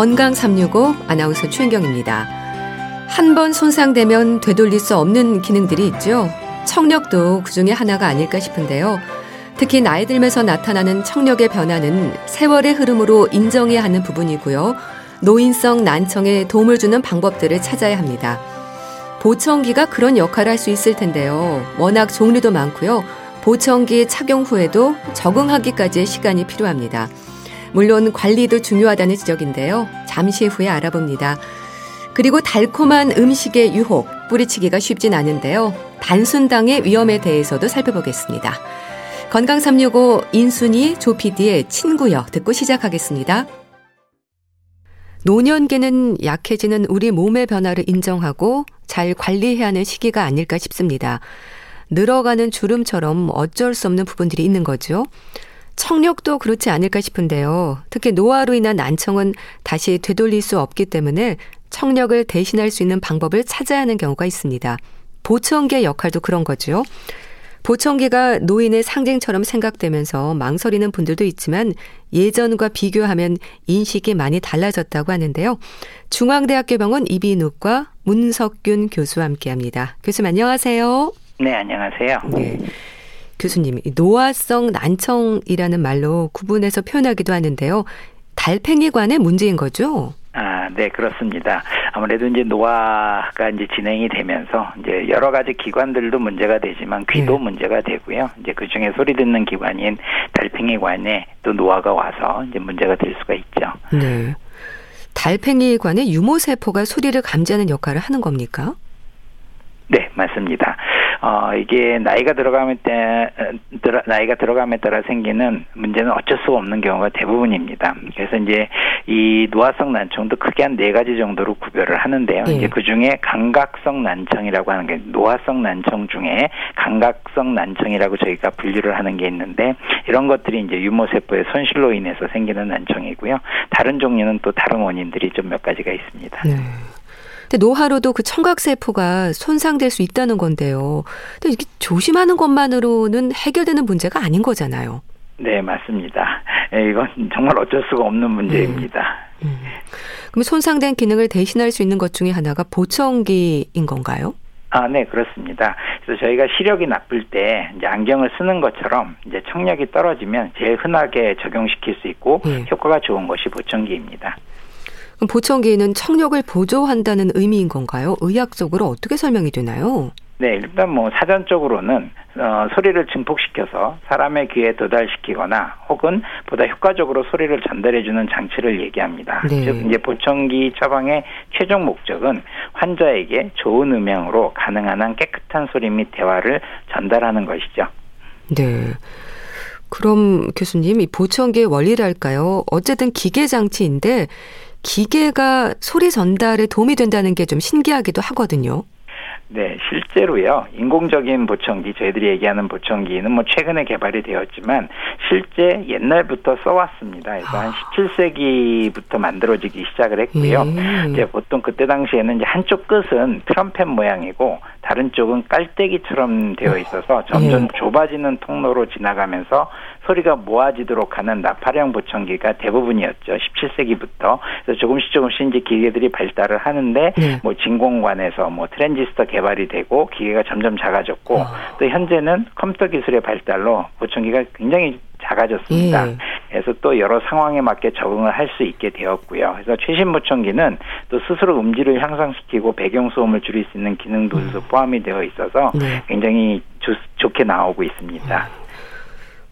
건강 365 아나운서 최은경입니다. 한 번 손상되면 되돌릴 수 없는 기능들이 있죠. 청력도 그 중에 하나가 아닐까 싶은데요. 특히 나이 들면서 나타나는 청력의 변화는 세월의 흐름으로 인정해야 하는 부분이고요. 노인성 난청에 도움을 주는 방법들을 찾아야 합니다. 보청기가 그런 역할을 할 수 있을 텐데요. 워낙 종류도 많고요. 보청기 착용 후에도 적응하기까지의 시간이 필요합니다. 물론 관리도 중요하다는 지적인데요. 잠시 후에 알아봅니다. 그리고 달콤한 음식의 유혹, 뿌리치기가 쉽진 않은데요. 단순당의 위험에 대해서도 살펴보겠습니다. 건강 365 인순이 조피디의 친구여 듣고 시작하겠습니다. 노년기는 약해지는 우리 몸의 변화를 인정하고 잘 관리해야 하는 시기가 아닐까 싶습니다. 늘어가는 주름처럼 어쩔 수 없는 부분들이 있는 거죠. 청력도 그렇지 않을까 싶은데요. 특히 노화로 인한 난청은 다시 되돌릴 수 없기 때문에 청력을 대신할 수 있는 방법을 찾아야 하는 경우가 있습니다. 보청기의 역할도 그런 거죠. 보청기가 노인의 상징처럼 생각되면서 망설이는 분들도 있지만 예전과 비교하면 인식이 많이 달라졌다고 하는데요. 중앙대학교 병원 이비인후과 문석균 교수와 함께 합니다. 교수님 안녕하세요. 네, 안녕하세요. 네. 교수님, 노화성 난청이라는 말로 구분해서 표현하기도 하는데요. 달팽이 관의 문제인 거죠? 아, 네, 그렇습니다. 아무래도 이제 노화가 이제 진행이 되면서 이제 여러 가지 기관들도 문제가 되지만 귀도 네. 문제가 되고요. 이제 그 중에 소리 듣는 기관인 달팽이관에 또 노화가 와서 이제 문제가 될 수가 있죠. 네. 달팽이관의 유모세포가 소리를 감지하는 역할을 하는 겁니까? 네, 맞습니다. 어, 이게 나이가 들어가면 때, 들어, 나이가 들어감에 따라 생기는 문제는 어쩔 수가 없는 경우가 대부분입니다. 그래서 이제 이 노화성 난청도 크게 한 네 가지 정도로 구별을 하는데요. 네. 이제 그 중에 감각성 난청이라고 하는 게 노화성 난청 중에 감각성 난청이라고 저희가 분류를 하는 게 있는데 이런 것들이 이제 유모세포의 손실로 인해서 생기는 난청이고요. 다른 종류는 또 다른 원인들이 좀 몇 가지가 있습니다. 네. 근데 노화로도 그 청각세포가 손상될 수 있다는 건데요. 근데 이렇게 조심하는 것만으로는 해결되는 문제가 아닌 거잖아요. 네, 맞습니다. 예, 이건 정말 어쩔 수가 없는 문제입니다. 음. 음. 그럼 손상된 기능을 대신할 수 있는 것 중에 하나가 보청기인 건가요? 아, 네, 그렇습니다. 그래서 저희가 시력이 나쁠 때 이제 안경을 쓰는 것처럼 이제 청력이 떨어지면 제일 흔하게 적용시킬 수 있고 네. 효과가 좋은 것이 보청기입니다. 보청기는 청력을 보조한다는 의미인 건가요? 의학적으로 어떻게 설명이 되나요? 네, 일단 뭐 사전적으로는 어, 소리를 증폭시켜서 사람의 귀에 도달시키거나 혹은 보다 효과적으로 소리를 전달해주는 장치를 얘기합니다. 네. 즉 이제 보청기 처방의 최종 목적은 환자에게 좋은 음향으로 가능한 한 깨끗한 소리 및 대화를 전달하는 것이죠. 네. 그럼 교수님 이 보청기의 원리랄까요? 어쨌든 기계 장치인데 기계가 소리 전달에 도움이 된다는 게 좀 신기하기도 하거든요. 네, 실제로요. 인공적인 보청기, 저희들이 얘기하는 보청기는 뭐 최근에 개발이 되었지만 실제 옛날부터 써왔습니다. 그래서 한 17세기부터 아. 만들어지기 시작을 했고요. 예. 이제 보통 그때 당시에는 이제 한쪽 끝은 트럼펫 모양이고 다른 쪽은 깔때기처럼 되어 있어서 점점 예. 좁아지는 통로로 지나가면서 소리가 모아지도록 하는 나팔형 보청기가 대부분이었죠. 17세기부터. 그래서 조금씩 조금씩 이제 기계들이 발달을 하는데 예. 뭐 진공관에서 뭐 트랜지스터 개 개발이 되고 기계가 점점 작아졌고 아. 또 현재는 컴퓨터 기술의 발달로 보청기가 굉장히 작아졌습니다. 예. 그래서 또 여러 상황에 맞게 적응을 할 수 있게 되었고요. 그래서 최신 보청기는 또 스스로 음질을 향상시키고 배경 소음을 줄일 수 있는 기능도 음. 포함이 되어 있어서 네. 굉장히 조, 좋게 나오고 있습니다.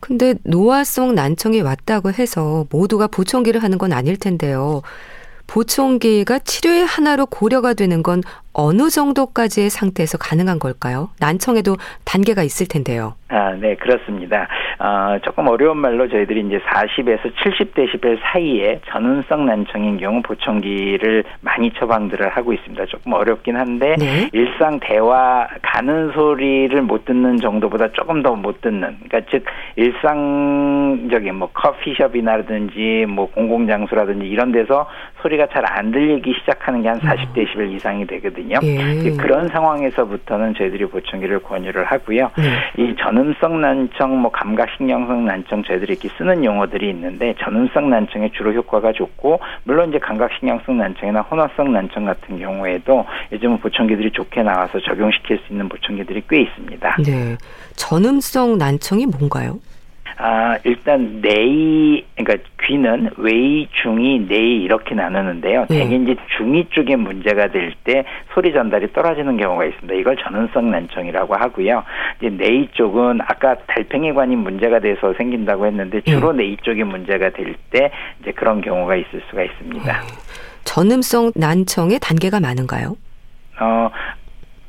근데 노화성 난청이 왔다고 해서 모두가 보청기를 하는 건 아닐 텐데요. 보청기가 치료의 하나로 고려가 되는 건 어느 정도까지의 상태에서 가능한 걸까요? 난청에도 단계가 있을 텐데요. 아, 네, 그렇습니다. 어, 조금 어려운 말로 저희들이 이제 40에서 70데시벨 사이에 전운성 난청인 경우 보청기를 많이 처방들을 하고 있습니다. 조금 어렵긴 한데 네? 일상 대화 가는 소리를 못 듣는 정도보다 조금 더 못 듣는. 그러니까 즉 일상적인 뭐 커피숍이라든지 뭐 공공장소라든지 이런 데서 소리가 잘 안 들리기 시작하는 게 한 40데시벨 이상이 되거든요. 예. 그런 상황에서부터는 저희들이 보청기를 권유를 하고요. 네. 이 전음성 난청, 뭐 감각신경성 난청 저희들이 이렇게 쓰는 용어들이 있는데 전음성 난청에 주로 효과가 좋고 물론 이제 감각신경성 난청이나 혼화성 난청 같은 경우에도 요즘은 보청기들이 좋게 나와서 적용시킬 수 있는 보청기들이 꽤 있습니다. 네. 전음성 난청이 뭔가요? 아, 일단 내이 그러니까 귀는 외이, 중이, 내이 이렇게 나누는데요. 네. 대개 이제 중이 쪽에 문제가 될 때 소리 전달이 떨어지는 경우가 있습니다. 이걸 전운성 난청이라고 하고요. 이제 내이 쪽은 아까 달팽이관이 문제가 돼서 생긴다고 했는데 주로 네. 내이 쪽이 문제가 될 때 이제 그런 경우가 있을 수가 있습니다. 어, 전음성 난청의 단계가 많은가요? 어,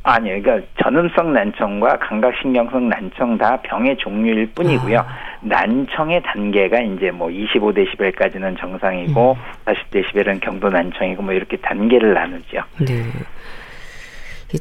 아니요. 그러니까 전음성 난청과 감각신경성 난청 다 병의 종류일 뿐이고요. 아. 난청의 단계가 이제 뭐 25데시벨까지는 정상이고 음. 40데시벨은 경도 난청이고 뭐 이렇게 단계를 나누죠. 네.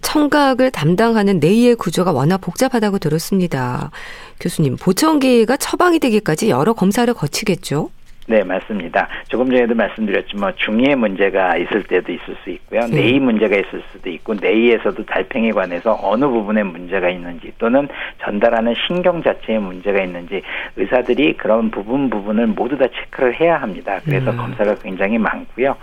청각을 담당하는 뇌의 구조가 워낙 복잡하다고 들었습니다. 교수님, 보청기가 처방이 되기까지 여러 검사를 거치겠죠? 네, 맞습니다. 조금 전에도 말씀드렸지만 중의의 문제가 있을 때도 있을 수 있고요. 네. 내의 문제가 있을 수도 있고 내의에서도 달팽이에 관해서 어느 부분에 문제가 있는지 또는 전달하는 신경 자체에 문제가 있는지 의사들이 그런 부분 부분을 모두 다 체크를 해야 합니다. 그래서 음. 검사가 굉장히 많고요.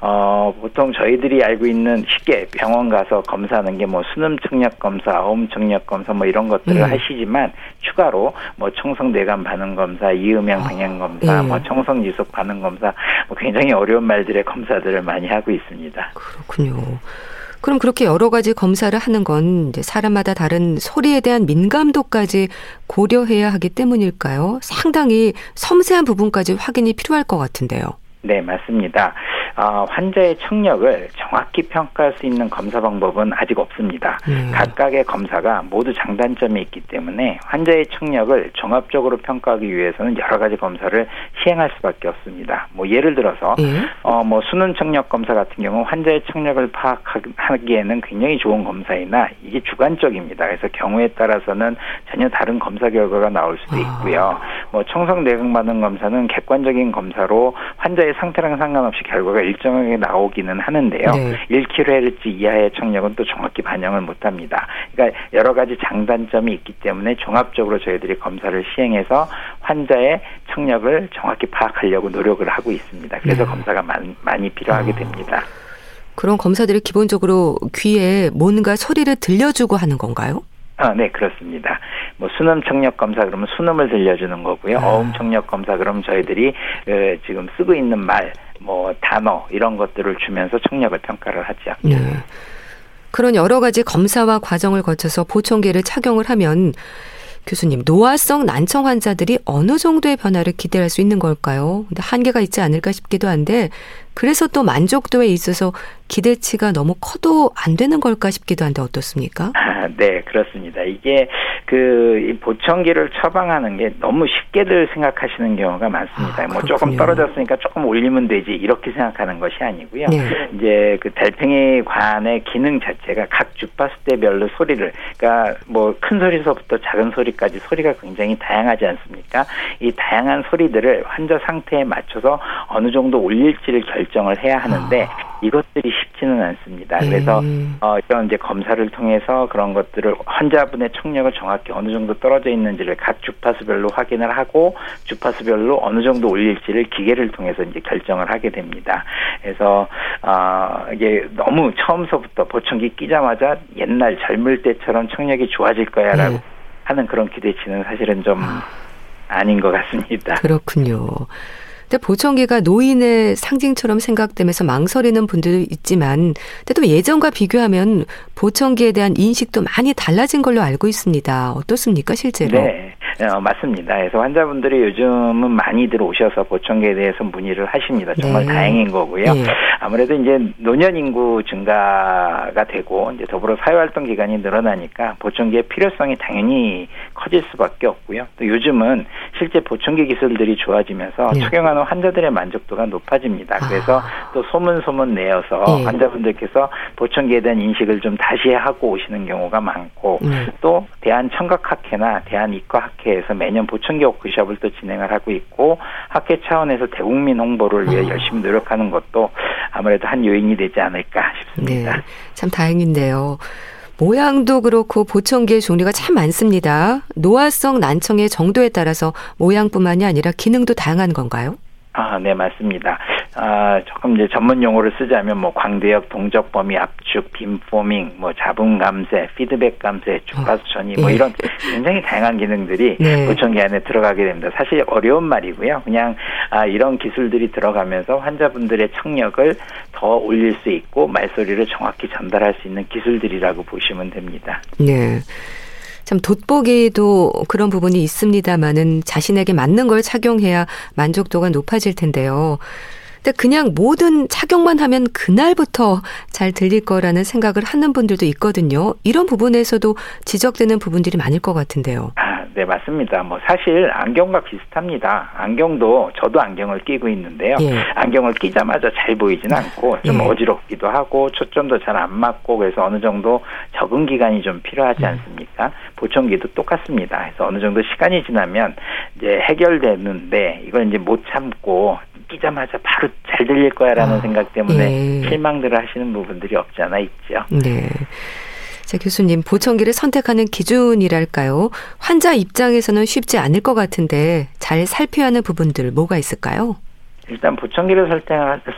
어, 보통 저희들이 알고 있는 쉽게 병원 가서 검사하는 게 뭐 수능 청력 검사, 어음 청력 검사 뭐 이런 것들을 음. 하시지만 추가로 뭐 청성 뇌관 반응 검사, 이음양 방향 검사, 아, 네. 뭐 청성 성성 지속 반응 검사 뭐 굉장히 어려운 말들의 검사들을 많이 하고 있습니다. 그렇군요. 그럼 그렇게 여러 가지 검사를 하는 건 사람마다 다른 소리에 대한 민감도까지 고려해야 하기 때문일까요? 상당히 섬세한 부분까지 확인이 필요할 것 같은데요. 네, 맞습니다. 어, 환자의 청력을 정확히 평가할 수 있는 검사 방법은 아직 없습니다. 음. 각각의 검사가 모두 장단점이 있기 때문에 환자의 청력을 종합적으로 평가하기 위해서는 여러 가지 검사를 시행할 수밖에 없습니다. 뭐 예를 들어서 음. 어, 뭐 수능 청력 검사 같은 경우 환자의 청력을 파악하기에는 굉장히 좋은 검사이나 이게 주관적입니다. 그래서 경우에 따라서는 전혀 다른 검사 결과가 나올 수도 아. 있고요. 아. 뭐 청성 내각 반응 검사는 객관적인 검사로 환자의 상태랑 상관없이 결과가 정도가 일정하게 나오기는 하는데요. 네. 1kHz 이하의 청력은 또 정확히 반영을 못합니다. 그러니까 여러 가지 장단점이 있기 때문에 종합적으로 저희들이 검사를 시행해서 환자의 청력을 정확히 파악하려고 노력을 하고 있습니다. 그래서 네. 검사가 많이, 많이 필요하게 어. 됩니다. 그런 검사들이 기본적으로 귀에 뭔가 소리를 들려주고 하는 건가요? 아, 네, 그렇습니다. 뭐 수능 청력 검사 그러면 수능을 들려주는 거고요. 아. 어음 청력 검사 그러면 저희들이 어, 지금 쓰고 있는 말, 뭐 단어 이런 것들을 주면서 청력을 평가를 하죠. 네. 그런 여러 가지 검사와 과정을 거쳐서 보청기를 착용을 하면 교수님, 노화성 난청 환자들이 어느 정도의 변화를 기대할 수 있는 걸까요? 근데 한계가 있지 않을까 싶기도 한데, 그래서 또 만족도에 있어서 기대치가 너무 커도 안 되는 걸까 싶기도 한데 어떻습니까? 아, 네, 그렇습니다. 이게 그 보청기를 처방하는 게 너무 쉽게들 생각하시는 경우가 많습니다. 아, 뭐 조금 떨어졌으니까 조금 올리면 되지 이렇게 생각하는 것이 아니고요. 네. 이제 그 달팽이 관의 기능 자체가 각 주파수대별로 소리를 그러니까 뭐 큰 소리서부터 작은 소리까지 소리가 굉장히 다양하지 않습니까? 이 다양한 소리들을 환자 상태에 맞춰서 어느 정도 올릴지를 결 정을 해야 하는데 아. 이것들이 쉽지는 않습니다. 그래서 음. 어, 이런 이제 검사를 통해서 그런 것들을 환자분의 청력을 정확히 어느 정도 떨어져 있는지를 각 주파수별로 확인을 하고 주파수별로 어느 정도 올릴지를 기계를 통해서 이제 결정을 하게 됩니다. 그래서 어, 이게 너무 처음서부터 보청기 끼자마자 옛날 젊을 때처럼 청력이 좋아질 거야라고 네. 하는 그런 기대치는 사실은 좀 아. 아닌 것 같습니다. 그렇군요. 근데 보청기가 노인의 상징처럼 생각되면서 망설이는 분들도 있지만, 그래도 예전과 비교하면 보청기에 대한 인식도 많이 달라진 걸로 알고 있습니다. 어떻습니까, 실제로? 네. 어, 맞습니다. 그래서 환자분들이 요즘은 많이들 오셔서 보청기에 대해서 문의를 하십니다. 정말 네. 다행인 거고요. 네. 아무래도 이제 노년 인구 증가가 되고 이제 더불어 사회활동 기간이 늘어나니까 보청기의 필요성이 당연히 커질 수밖에 없고요. 또 요즘은 실제 보청기 기술들이 좋아지면서 네. 착용하는 환자들의 만족도가 높아집니다. 그래서 아. 또 소문 소문 내어서 네. 환자분들께서 보청기에 대한 인식을 좀 다시 하고 오시는 경우가 많고 네. 또 대한 청각학회나 대한 이과학회 학회에서 매년 보청기 워크숍을 또 진행을 하고 있고 학회 차원에서 대국민 홍보를 위해 어. 열심히 노력하는 것도 아무래도 한 요인이 되지 않을까 싶습니다. 네, 참 다행인데요. 모양도 그렇고 보청기의 종류가 참 많습니다. 노화성 난청의 정도에 따라서 모양뿐만이 아니라 기능도 다양한 건가요? 아, 네, 맞습니다. 아, 조금 이제 전문 용어를 쓰자면 뭐 광대역, 동적 범위 압축, 빔 포밍, 뭐 자분 감쇄, 피드백 감쇄, 주파수 전이 뭐 예. 이런 굉장히 다양한 기능들이 네. 보청기 안에 들어가게 됩니다. 사실 어려운 말이고요. 그냥 아, 이런 기술들이 들어가면서 환자분들의 청력을 더 올릴 수 있고 말소리를 정확히 전달할 수 있는 기술들이라고 보시면 됩니다. 네. 참 돋보기도 그런 부분이 있습니다만은 자신에게 맞는 걸 착용해야 만족도가 높아질 텐데요. 근데 그냥 모든 착용만 하면 그날부터 잘 들릴 거라는 생각을 하는 분들도 있거든요. 이런 부분에서도 지적되는 부분들이 많을 것 같은데요. 아, 네, 맞습니다. 뭐 사실 안경과 비슷합니다. 안경도 저도 안경을 끼고 있는데요. 예. 안경을 끼자마자 잘 보이지는 않고 좀 예. 어지럽기도 하고 초점도 잘 안 맞고 그래서 어느 정도 적응 기간이 좀 필요하지 음. 않습니까? 보청기도 똑같습니다. 그래서 어느 정도 시간이 지나면 이제 해결되는데 이걸 이제 못 참고 끼자마자 바로 잘 들릴 거야라는 아, 생각 때문에 예. 실망들을 하시는 부분들이 없지 않아 있죠. 네. 자, 교수님, 보청기를 선택하는 기준이랄까요? 환자 입장에서는 쉽지 않을 것 같은데 잘 살펴야 하는 부분들 뭐가 있을까요? 일단 보청기를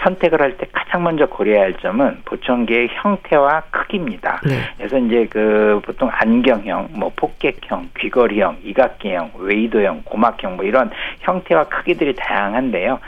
선택을 할 때 가장 먼저 고려해야 할 점은 보청기의 형태와 크기입니다. 네. 그래서 이제 그 보통 안경형, 뭐 폭객형, 귀걸이형, 이각기형, 웨이도형, 고막형 뭐 이런 형태와 크기들이 다양한데요.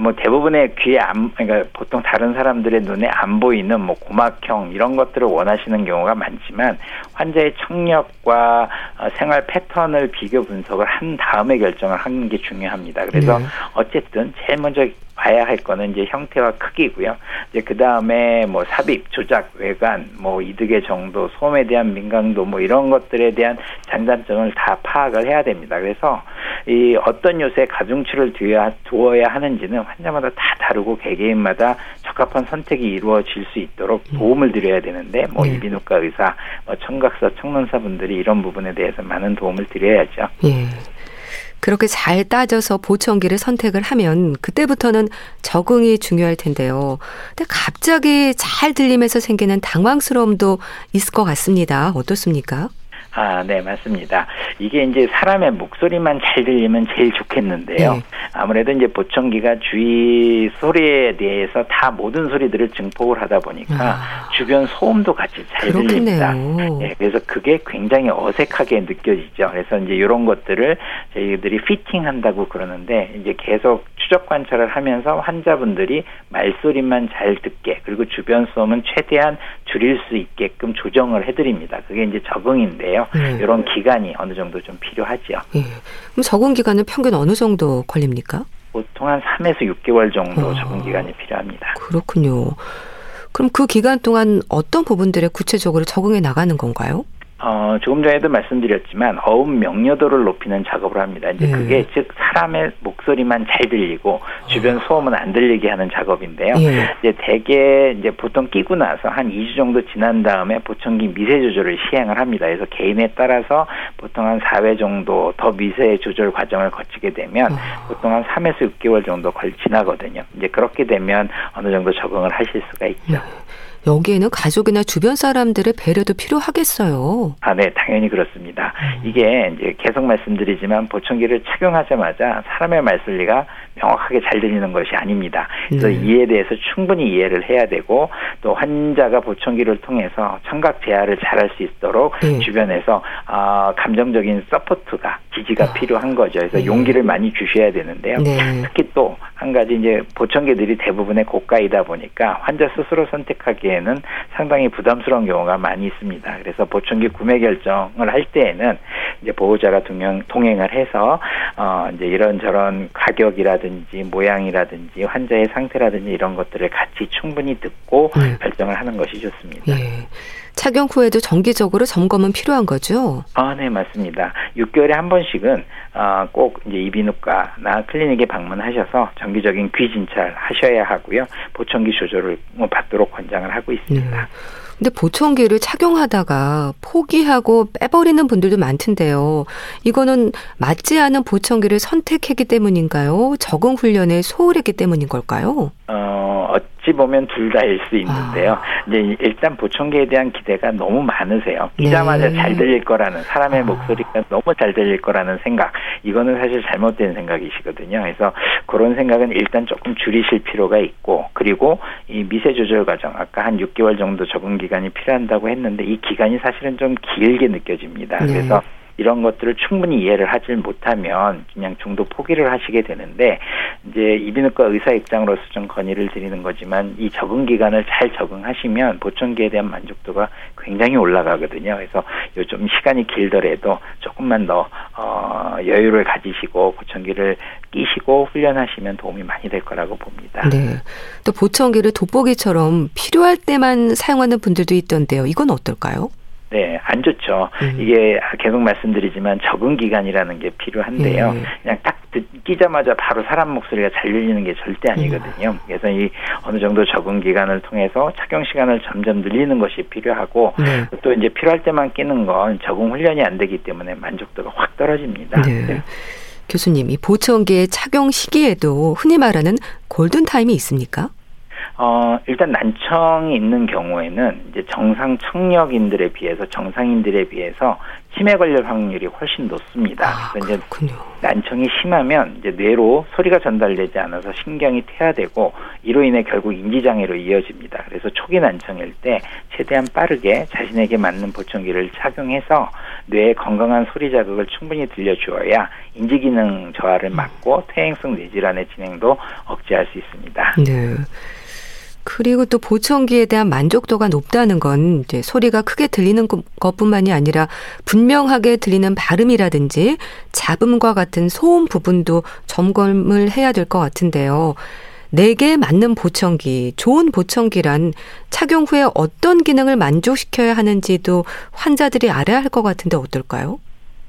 뭐 대부분의 귀에 안 그러니까 보통 다른 사람들의 눈에 안 보이는 뭐 고막형 이런 것들을 원하시는 경우가 많지만 환자의 청력과 어, 생활 패턴을 비교 분석을 한 다음에 결정을 하는 게 중요합니다. 그래서 네. 어쨌든 제일 먼저 봐야 할 거는 이제 형태와 크기고요. 이제 그 다음에 뭐 삽입, 조작, 외관, 뭐 이득의 정도, 소음에 대한 민감도 뭐 이런 것들에 대한 장단점을 다 파악을 해야 됩니다. 그래서 이 어떤 요새 가중치를 두어야, 두어야 하는지는 환자마다 다 다르고 개개인마다 적합한 선택이 이루어질 수 있도록 음. 도움을 드려야 되는데 뭐 네. 이비인후과 의사, 뭐 청각사, 청론사 분들이 이런 부분에 대해서 많은 도움을 드려야죠. 예. 그렇게 잘 따져서 보청기를 선택을 하면 그때부터는 적응이 중요할 텐데요. 근데 갑자기 잘 들리면서 생기는 당황스러움도 있을 것 같습니다. 어떻습니까? 아, 네, 맞습니다. 이게 이제 사람의 목소리만 잘 들리면 제일 좋겠는데요. 네. 아무래도 이제 보청기가 주위 소리에 대해서 다 모든 소리들을 증폭을 하다 보니까 아. 주변 소음도 같이 잘 그렇겠네요. 들립니다. 네, 그래서 그게 굉장히 어색하게 느껴지죠. 그래서 이제 이런 것들을 저희들이 피팅한다고 그러는데 이제 계속 추적 관찰을 하면서 환자분들이 말소리만 잘 듣게 그리고 주변 소음은 최대한 줄일 수 있게끔 조정을 해드립니다. 그게 이제 적응인데요. 네. 이런 기간이 어느 정도 좀 필요하죠. 예. 그럼 적응 기간은 평균 어느 정도 걸립니까? 보통 한 3에서 6개월 정도 어. 적응 기간이 필요합니다. 그렇군요. 그럼 그 기간 동안 어떤 부분들에 구체적으로 적응해 나가는 건가요? 어, 조금 전에도 말씀드렸지만 어음 명료도를 높이는 작업을 합니다. 이제 네. 그게 즉 사람의 목소리만 잘 들리고 주변 소음은 안 들리게 하는 작업인데요. 네. 이제 대개 이제 보통 끼고 나서 한 2주 정도 지난 다음에 보청기 미세 조절을 시행을 합니다. 그래서 개인에 따라서 보통 한 4회 정도 더 미세 조절 과정을 거치게 되면 어. 보통 한 3에서 6개월 정도 걸 지나거든요. 이제 그렇게 되면 어느 정도 적응을 하실 수가 있죠. 네. 여기에는 가족이나 주변 사람들의 배려도 필요하겠어요. 아, 네, 당연히 그렇습니다. 음. 이게 이제 계속 말씀드리지만 보청기를 착용하자마자 사람의 말소리가 명확하게 잘 들리는 것이 아닙니다. 그래서 네. 이에 대해서 충분히 이해를 해야 되고 또 환자가 보청기를 통해서 청각 재활을 잘할 수 있도록 네. 주변에서 어, 감정적인 support가 지지가 어. 필요한 거죠. 그래서 네. 용기를 많이 주셔야 되는데요. 네. 특히 또 한 가지 이제 보청기들이 대부분의 고가이다 보니까 환자 스스로 선택하기에는 상당히 부담스러운 경우가 많이 있습니다. 그래서 보청기 구매 결정을 할 때에는 이제 보호자가 동행, 동행을 해서 어 이제 이런저런 가격이라든지 모양이라든지 환자의 상태라든지 이런 것들을 같이 충분히 듣고 네. 결정을 하는 것이 좋습니다. 예. 착용 후에도 정기적으로 점검은 필요한 거죠? 아, 네, 맞습니다. 6개월에 한 번씩은 어, 꼭 이제 이비인후과나 클리닉에 방문하셔서 정기적인 귀 진찰 하셔야 하고요. 보청기 조절을 뭐 받도록 권장을 하고 있습니다. 네. 근데 보청기를 착용하다가 포기하고 빼버리는 분들도 많던데요. 이거는 맞지 않은 보청기를 선택했기 때문인가요? 적응 훈련에 소홀했기 때문인 걸까요? 어, 어찌 보면 둘 다일 수 있는데요. 아. 이제 일단 보청기에 대한 기대가 너무 많으세요. 끼자마자 네. 잘 들릴 거라는 사람의 아. 목소리가 너무 잘 들릴 거라는 생각. 이거는 사실 잘못된 생각이시거든요. 그래서 그런 생각은 일단 조금 줄이실 필요가 있고 그리고 이 미세 조절 과정 아까 한 6개월 정도 적응 기간 이 필요한다고 했는데 이 기간이 사실은 좀 길게 느껴집니다. 네. 그래서 이런 것들을 충분히 이해를 하질 못하면 그냥 중도 포기를 하시게 되는데 이제 이비인후과 의사 입장으로서 좀 건의를 드리는 거지만 이 적응 기간을 잘 적응하시면 보청기에 대한 만족도가 굉장히 올라가거든요. 그래서 요즘 시간이 길더라도 조금만 더 어, 여유를 가지시고 보청기를 끼시고 훈련하시면 도움이 많이 될 거라고 봅니다. 네. 또 보청기를 돋보기처럼 필요할 때만 사용하는 분들도 있던데요. 이건 어떨까요? 네, 안 좋죠. 음. 이게 계속 말씀드리지만 적응 기간이라는 게 필요한데요. 네. 그냥 딱 듣- 끼자마자 바로 사람 목소리가 잘 들리는 게 절대 아니거든요. 음. 그래서 이 어느 정도 적응 기간을 통해서 착용 시간을 점점 늘리는 것이 필요하고 네. 또 이제 필요할 때만 끼는 건 적응 훈련이 안 되기 때문에 만족도가 확 떨어집니다. 네. 교수님, 이 보청기의 착용 시기에도 흔히 말하는 골든 타임이 있습니까? 어, 일단 난청이 있는 경우에는 이제 정상 청력인들에 비해서 정상인들에 비해서 치매 걸릴 확률이 훨씬 높습니다. 아, 그래서 이제 그렇군요. 난청이 심하면 이제 뇌로 소리가 전달되지 않아서 신경이 퇴화되고 이로 인해 결국 인지 장애로 이어집니다. 그래서 초기 난청일 때 최대한 빠르게 자신에게 맞는 보청기를 착용해서 뇌에 건강한 소리 자극을 충분히 들려주어야 인지 기능 저하를 막고 퇴행성 뇌질환의 진행도 억제할 수 있습니다. 네. 그리고 또 보청기에 대한 만족도가 높다는 건 이제 소리가 크게 들리는 것- 것뿐만이 아니라 분명하게 들리는 발음이라든지 잡음과 같은 소음 부분도 점검을 해야 될 것 같은데요. 내게 맞는 보청기, 좋은 보청기란 착용 후에 어떤 기능을 만족시켜야 하는지도 환자들이 알아야 할 것 같은데 어떨까요?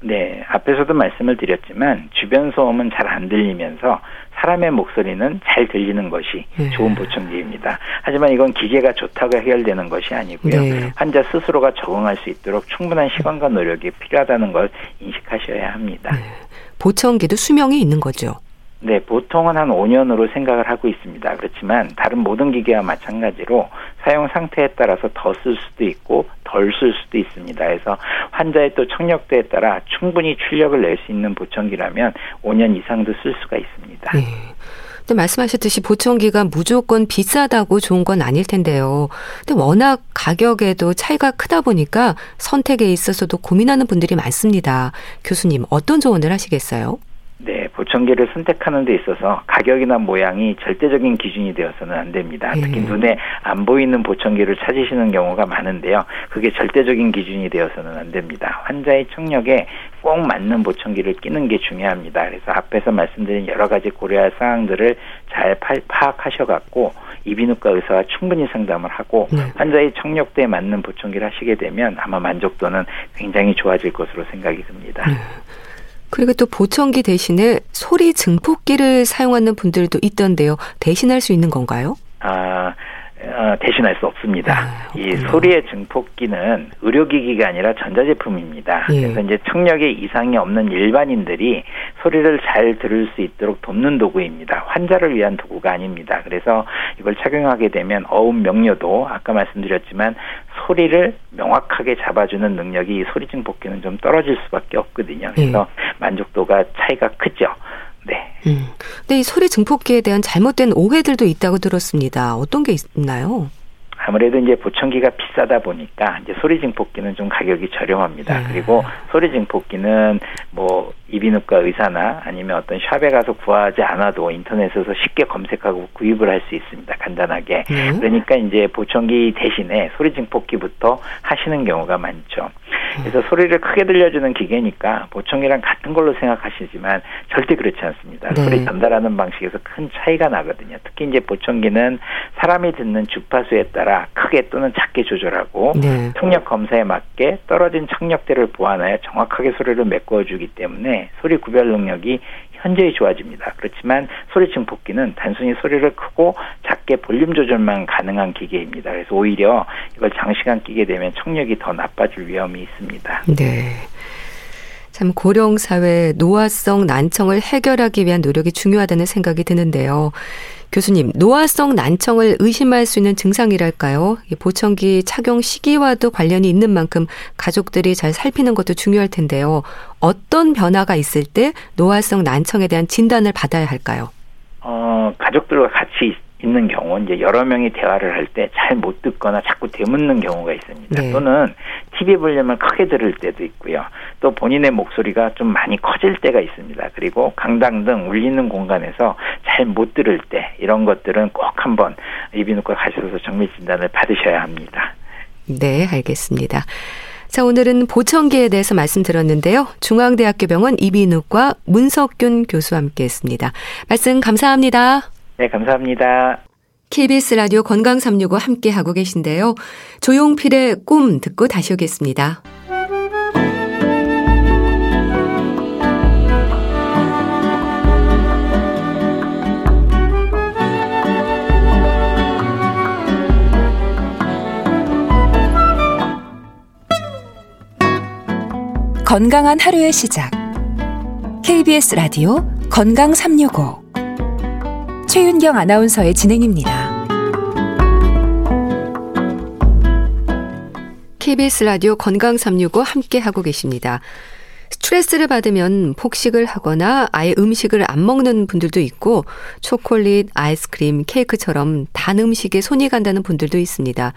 네, 앞에서도 말씀을 드렸지만 주변 소음은 잘 안 들리면서 사람의 목소리는 잘 들리는 것이 네. 좋은 보청기입니다. 하지만 이건 기계가 좋다고 해결되는 것이 아니고요. 네. 환자 스스로가 적응할 수 있도록 충분한 시간과 노력이 필요하다는 걸 인식하셔야 합니다. 네. 보청기도 수명이 있는 거죠. 네, 보통은 한 5년으로 생각을 하고 있습니다. 그렇지만 다른 모든 기계와 마찬가지로 사용 상태에 따라서 더 쓸 수도 있고 덜 쓸 수도 있습니다. 그래서 환자의 또 청력도에 따라 충분히 출력을 낼 수 있는 보청기라면 5년 이상도 쓸 수가 있습니다. 네. 근데 말씀하셨듯이 보청기가 무조건 비싸다고 좋은 건 아닐 텐데요. 근데 워낙 가격에도 차이가 크다 보니까 선택에 있어서도 고민하는 분들이 많습니다. 교수님, 어떤 조언을 하시겠어요? 네, 보청기를 선택하는 데 있어서 가격이나 모양이 절대적인 기준이 되어서는 안 됩니다. 특히 음. 눈에 안 보이는 보청기를 찾으시는 경우가 많은데요. 그게 절대적인 기준이 되어서는 안 됩니다. 환자의 청력에 꼭 맞는 보청기를 끼는 게 중요합니다. 그래서 앞에서 말씀드린 여러 가지 고려할 사항들을 잘 파, 파악하셔갖고 이비인후과 의사와 충분히 상담을 하고 네. 환자의 청력도에 맞는 보청기를 하시게 되면 아마 만족도는 굉장히 좋아질 것으로 생각이 듭니다. 네. 그리고 또 보청기 대신에 소리 증폭기를 사용하는 분들도 있던데요. 대신할 수 있는 건가요? 아, 어, 대신할 수 없습니다. 아, 이. 소리의 증폭기는 의료기기가 아니라 전자제품입니다. 예. 그래서 이제 청력에 이상이 없는 일반인들이 소리를 잘 들을 수 있도록 돕는 도구입니다. 환자를 위한 도구가 아닙니다. 그래서 이걸 착용하게 되면 어음 명료도 아까 말씀드렸지만 소리를 명확하게 잡아주는 능력이 이 소리 증폭기는 좀 떨어질 수밖에 없거든요. 그래서 만족도가 차이가 크죠. 네. 음. 근데 이 소리 증폭기에 대한 잘못된 오해들도 있다고 들었습니다. 어떤 게 있나요? 아무래도 이제 보청기가 비싸다 보니까 이제 소리 증폭기는 좀 가격이 저렴합니다. 네. 그리고 소리 증폭기는 뭐 이비인후과 의사나 아니면 어떤 샵에 가서 구하지 않아도 인터넷에서 쉽게 검색하고 구입을 할 수 있습니다. 간단하게. 네. 그러니까 이제 보청기 대신에 소리 증폭기부터 하시는 경우가 많죠. 그래서 소리를 크게 들려주는 기계니까 보청기랑 같은 걸로 생각하시지만 절대 그렇지 않습니다. 네. 소리 전달하는 방식에서 큰 차이가 나거든요. 특히 이제 보청기는 사람이 듣는 주파수에 따라 크게 또는 작게 조절하고 네. 청력 검사에 맞게 떨어진 청력대를 보완하여 정확하게 소리를 메꿔주기 때문 에 소리 구별 능력이 현저히 좋아집니다. 그렇지만 소리 증폭기는 단순히 소리를 크고 작게 볼륨 조절만 가능한 기계입니다. 그래서 오히려 이걸 장시간 끼게 되면 청력이 더 나빠질 위험이 있습니다. 네. 참 고령 사회 노화성 난청을 해결하기 위한 노력이 중요하다는 생각이 드는데요. 교수님, 노화성 난청을 의심할 수 있는 증상이랄까요? 보청기 착용 시기와도 관련이 있는 만큼 가족들이 잘 살피는 것도 중요할 텐데요. 어떤 변화가 있을 때 노화성 난청에 대한 진단을 받아야 할까요? 어, 가족들과 같이 있는 경우 이제 여러 명이 대화를 할 때 잘 못 듣거나 자꾸 되묻는 경우가 있습니다. 네. 또는 TV 볼륨을 크게 들을 때도 있고요. 또 본인의 목소리가 좀 많이 커질 때가 있습니다. 그리고 강당 등 울리는 공간에서 잘 못 들을 때 이런 것들은 꼭 한번 이비인후과 가셔서 정밀 진단을 받으셔야 합니다. 네, 알겠습니다. 자, 오늘은 보청기에 대해서 말씀드렸는데요. 중앙대학교 병원 이비인후과 문석균 교수와 함께 했습니다. 말씀 감사합니다. 네, 감사합니다. KBS 라디오 건강 365 함께 하고 계신데요. 조용필의 꿈 듣고 다시 오겠습니다. 건강한 하루의 시작. KBS 라디오 건강 365 최윤경 아나운서의 진행입니다. KBS 라디오 건강 365 함께 하고 계십니다. 스트레스를 받으면 폭식을 하거나 아예 음식을 안 먹는 분들도 있고 초콜릿, 아이스크림, 케이크처럼 단 음식에 손이 간다는 분들도 있습니다.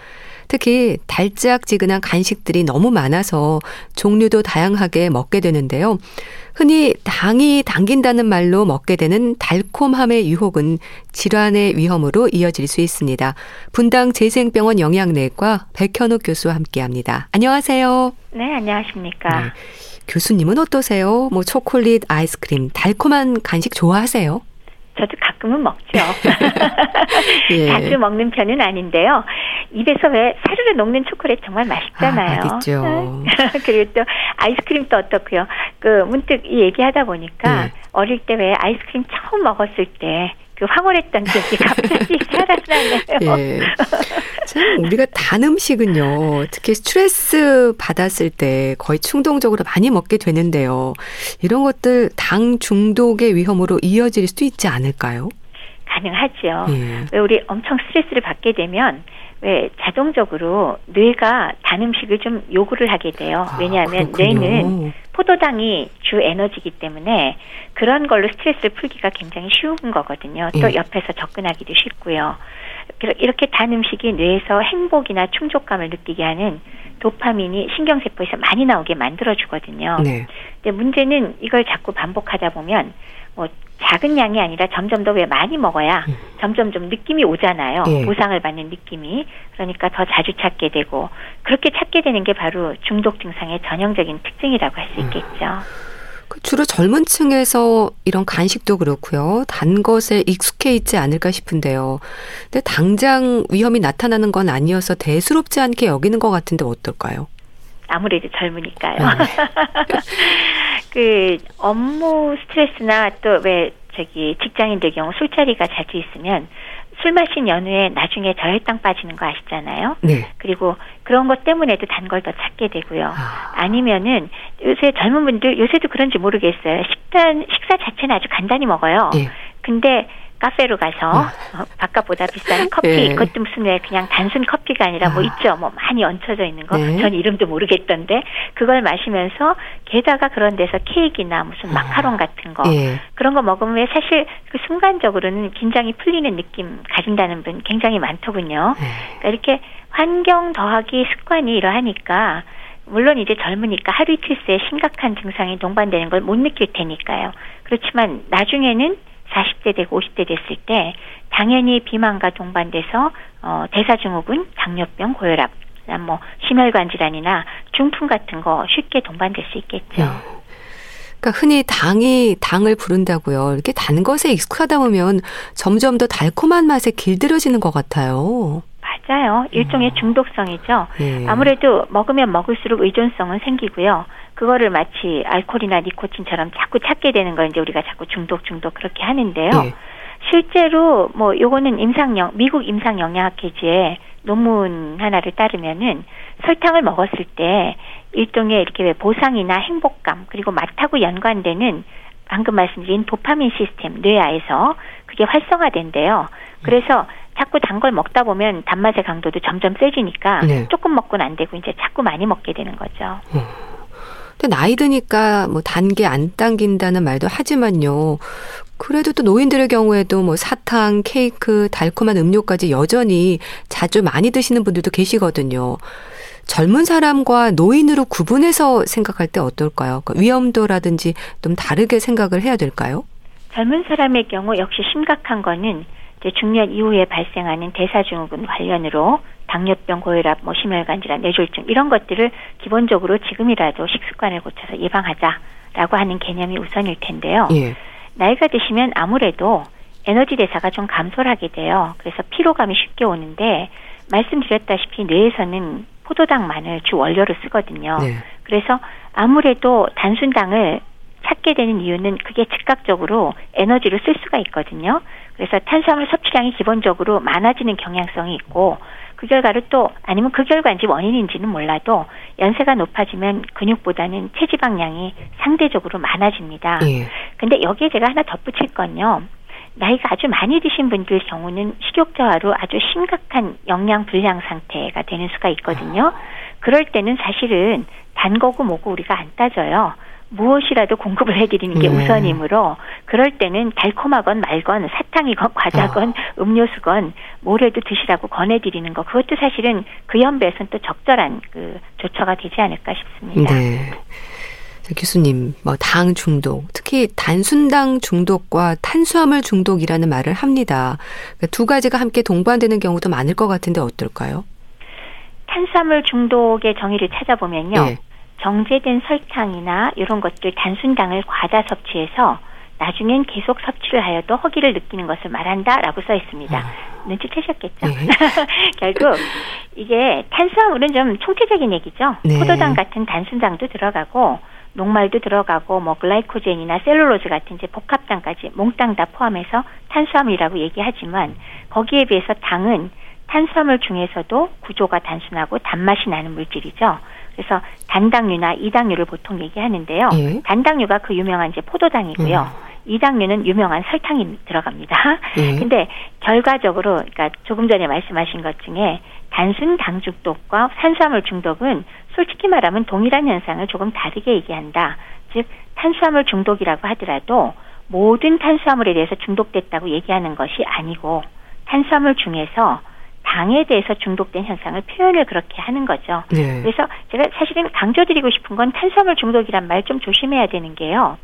특히 달짝지근한 간식들이 너무 많아서 종류도 다양하게 먹게 되는데요. 흔히 당이 당긴다는 말로 먹게 되는 달콤함의 유혹은 질환의 위험으로 이어질 수 있습니다. 분당 재생병원 영양내과 백현욱 교수와 함께합니다. 안녕하세요. 네, 안녕하십니까. 네. 교수님은 어떠세요? 뭐 초콜릿, 아이스크림, 달콤한 간식 좋아하세요? 저도 가끔은 먹죠. 예. 자주 먹는 편은 아닌데요. 입에서 왜 사르르 녹는 초콜릿 정말 맛있잖아요. 아, 맛있죠. 그리고 또 아이스크림도 어떻고요. 그 문득 이 얘기하다 보니까 예. 어릴 때 왜 아이스크림 처음 먹었을 때 그 황홀했던 기억이 갑자기 살아나네요. 예. 참 우리가 단 음식은요, 특히 스트레스 받았을 때 거의 충동적으로 많이 먹게 되는데요. 이런 것들 당 중독의 위험으로 이어질 수도 있지 않을까요? 가능하죠. 예. 왜 우리 엄청 스트레스를 받게 되면 왜 자동적으로 뇌가 단 음식을 좀 요구를 하게 돼요. 아, 왜냐하면 아, 뇌는 포도당이 주 에너지이기 때문에 그런 걸로 스트레스를 풀기가 굉장히 쉬운 거거든요. 또 예. 옆에서 접근하기도 쉽고요. 이렇게 단 음식이 뇌에서 행복이나 충족감을 느끼게 하는 도파민이 신경세포에서 많이 나오게 만들어주거든요. 네. 근데 문제는 이걸 자꾸 반복하다 보면 뭐 작은 양이 아니라 점점 더 왜 많이 먹어야 음. 점점 좀 느낌이 오잖아요. 예. 보상을 받는 느낌이. 그러니까 더 자주 찾게 되고 그렇게 찾게 되는 게 바로 중독 증상의 전형적인 특징이라고 할수 음. 있겠죠. 음. 주로 젊은 층에서 이런 간식도 그렇고요. 단 것에 익숙해 있지 않을까 싶은데요. 근데 당장 위험이 나타나는 건 아니어서 대수롭지 않게 여기는 것 같은데 어떨까요? 아무래도 젊으니까요. 네. 그 업무 스트레스나 또 왜 저기 직장인들 경우 술자리가 자주 있으면 술 마신 연후에 나중에 저혈당 빠지는 거 아시잖아요. 네. 그리고 그런 것 때문에도 단 걸 더 찾게 되고요. 아. 아니면은 요새 젊은 분들 요새도 그런지 모르겠어요. 식단 식사 자체는 아주 간단히 먹어요. 네. 근데 카페로 가서 어, 바깥보다 비싼 커피 네. 그것도 무슨 왜 그냥 단순 커피가 아니라 뭐 아. 있죠 뭐 많이 얹혀져 있는 거 네. 전 이름도 모르겠던데 그걸 마시면서 게다가 그런 데서 케이크나 무슨 마카롱 같은 거 네. 그런 거 먹으면 왜 사실 그 순간적으로는 긴장이 풀리는 느낌 가진다는 분 굉장히 많더군요 네. 그러니까 이렇게 환경 더하기 습관이 이러하니까 물론 이제 젊으니까 하루 이틀 새 심각한 증상이 동반되는 걸 못 느낄 테니까요. 그렇지만 나중에는 40대 되고 50대 됐을 때 당연히 비만과 동반돼서 어, 대사증후군, 당뇨병, 고혈압, 뭐 심혈관 질환이나 중풍 같은 거 쉽게 동반될 수 있겠죠. 네. 그러니까 흔히 당이 당을 부른다고요. 이렇게 단 것에 익숙하다 보면 점점 더 달콤한 맛에 길들여지는 것 같아요. 맞아요. 일종의 음. 중독성이죠. 네. 아무래도 먹으면 먹을수록 의존성은 생기고요. 그거를 마치 알코올이나 니코틴처럼 자꾸 찾게 되는 걸 이제 우리가 자꾸 중독 중독 그렇게 하는데요. 네. 실제로 뭐 요거는 임상영 미국 임상영양학 회지에 논문 하나를 따르면은 설탕을 먹었을 때 일종의 이렇게 보상이나 행복감 그리고 맛하고 연관되는 방금 말씀드린 도파민 시스템 뇌하에서 그게 활성화된대요. 그래서 자꾸 단 걸 먹다 보면 단맛의 강도도 점점 세지니까 네. 조금 먹고는 안 되고 이제 자꾸 많이 먹게 되는 거죠. 음. 근데 나이 드니까 뭐 단 게 안 당긴다는 말도 하지만요. 그래도 또 노인들의 경우에도 뭐 사탕, 케이크, 달콤한 음료까지 여전히 자주 많이 드시는 분들도 계시거든요. 젊은 사람과 노인으로 구분해서 생각할 때 어떨까요? 그 위험도라든지 좀 다르게 생각을 해야 될까요? 젊은 사람의 경우 역시 심각한 거는 이제 중년 이후에 발생하는 대사증후군 관련으로 당뇨병, 고혈압, 뭐 심혈관 질환, 뇌졸중 이런 것들을 기본적으로 지금이라도 식습관을 고쳐서 예방하자라고 하는 개념이 우선일 텐데요. 예. 나이가 드시면 아무래도 에너지 대사가 좀 감소를 하게 돼요. 그래서 피로감이 쉽게 오는데 말씀드렸다시피 뇌에서는 포도당만을 주 원료로 쓰거든요. 네. 그래서 아무래도 단순당을 찾게 되는 이유는 그게 즉각적으로 에너지를 쓸 수가 있거든요. 그래서 탄수화물 섭취량이 기본적으로 많아지는 경향성이 있고 그 결과를 또 아니면 그 결과인지 원인인지는 몰라도 연세가 높아지면 근육보다는 체지방량이 상대적으로 많아집니다. 예. 근데 여기에 제가 하나 덧붙일 건요. 나이가 아주 많이 드신 분들 경우는 식욕 저하로 아주 심각한 영양 불량 상태가 되는 수가 있거든요. 그럴 때는 사실은 단 거고 뭐고 우리가 안 따져요. 무엇이라도 공급을 해드리는 게 네. 우선이므로 그럴 때는 달콤하건 말건 사탕이건 과자건 어. 음료수건 뭐래도 드시라고 권해드리는 거 그것도 사실은 그 연배에서는 또 적절한 그 조처가 되지 않을까 싶습니다. 네. 교수님, 뭐 당 중독, 특히 단순당 중독과 탄수화물 중독이라는 말을 합니다. 그러니까 두 가지가 함께 동반되는 경우도 많을 것 같은데 어떨까요? 탄수화물 중독의 정의를 찾아보면요. 네. 정제된 설탕이나 이런 것들 단순당을 과다 섭취해서 나중엔 계속 섭취를 하여도 허기를 느끼는 것을 말한다라고 써 있습니다. 아. 눈치채셨겠죠? 네. 결국 이게 탄수화물은 좀 총체적인 얘기죠. 네. 포도당 같은 단순당도 들어가고 녹말도 들어가고 뭐 글라이코젠이나 셀룰로즈 같은 이제 복합당까지 몽땅 다 포함해서 탄수화물이라고 얘기하지만 거기에 비해서 당은 탄수화물 중에서도 구조가 단순하고 단맛이 나는 물질이죠. 그래서 단당류나 이당류를 보통 얘기하는데요. 예. 단당류가 그 유명한 이제 포도당이고요. 음. 이당류는 유명한 설탕이 들어갑니다. 예. 근데 결과적으로 그러니까 조금 전에 말씀하신 것 중에 단순 당 중독과 탄수화물 중독은 솔직히 말하면 동일한 현상을 조금 다르게 얘기한다. 즉 탄수화물 중독이라고 하더라도 모든 탄수화물에 대해서 중독됐다고 얘기하는 것이 아니고 탄수화물 중에서 당에 대해서 중독된 현상을 표현을 그렇게 하는 거죠. 네. 그래서 제가 사실은 강조드리고 싶은 건 탄수화물 중독이란 말 좀 조심해야 되는 게요.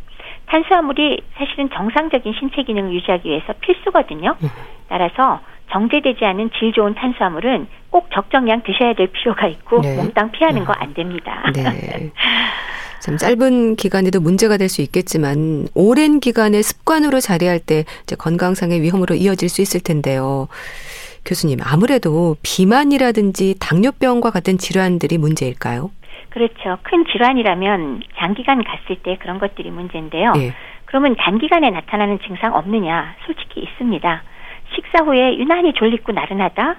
탄수화물이 사실은 정상적인 신체 기능을 유지하기 위해서 필수거든요. 네. 따라서 정제되지 않은 질 좋은 탄수화물은 꼭 적정량 드셔야 될 필요가 있고 네. 몽땅 피하는 거 안 됩니다. 네. 참 짧은 기간에도 문제가 될 수 있겠지만 오랜 기간에 습관으로 자리할 때 이제 건강상의 위험으로 이어질 수 있을 텐데요. 교수님, 아무래도 비만이라든지 당뇨병과 같은 질환들이 문제일까요? 그렇죠. 큰 질환이라면 장기간 갔을 때 그런 것들이 문제인데요. 예. 그러면 단기간에 나타나는 증상 없느냐? 솔직히 있습니다. 식사 후에 유난히 졸립고 나른하다.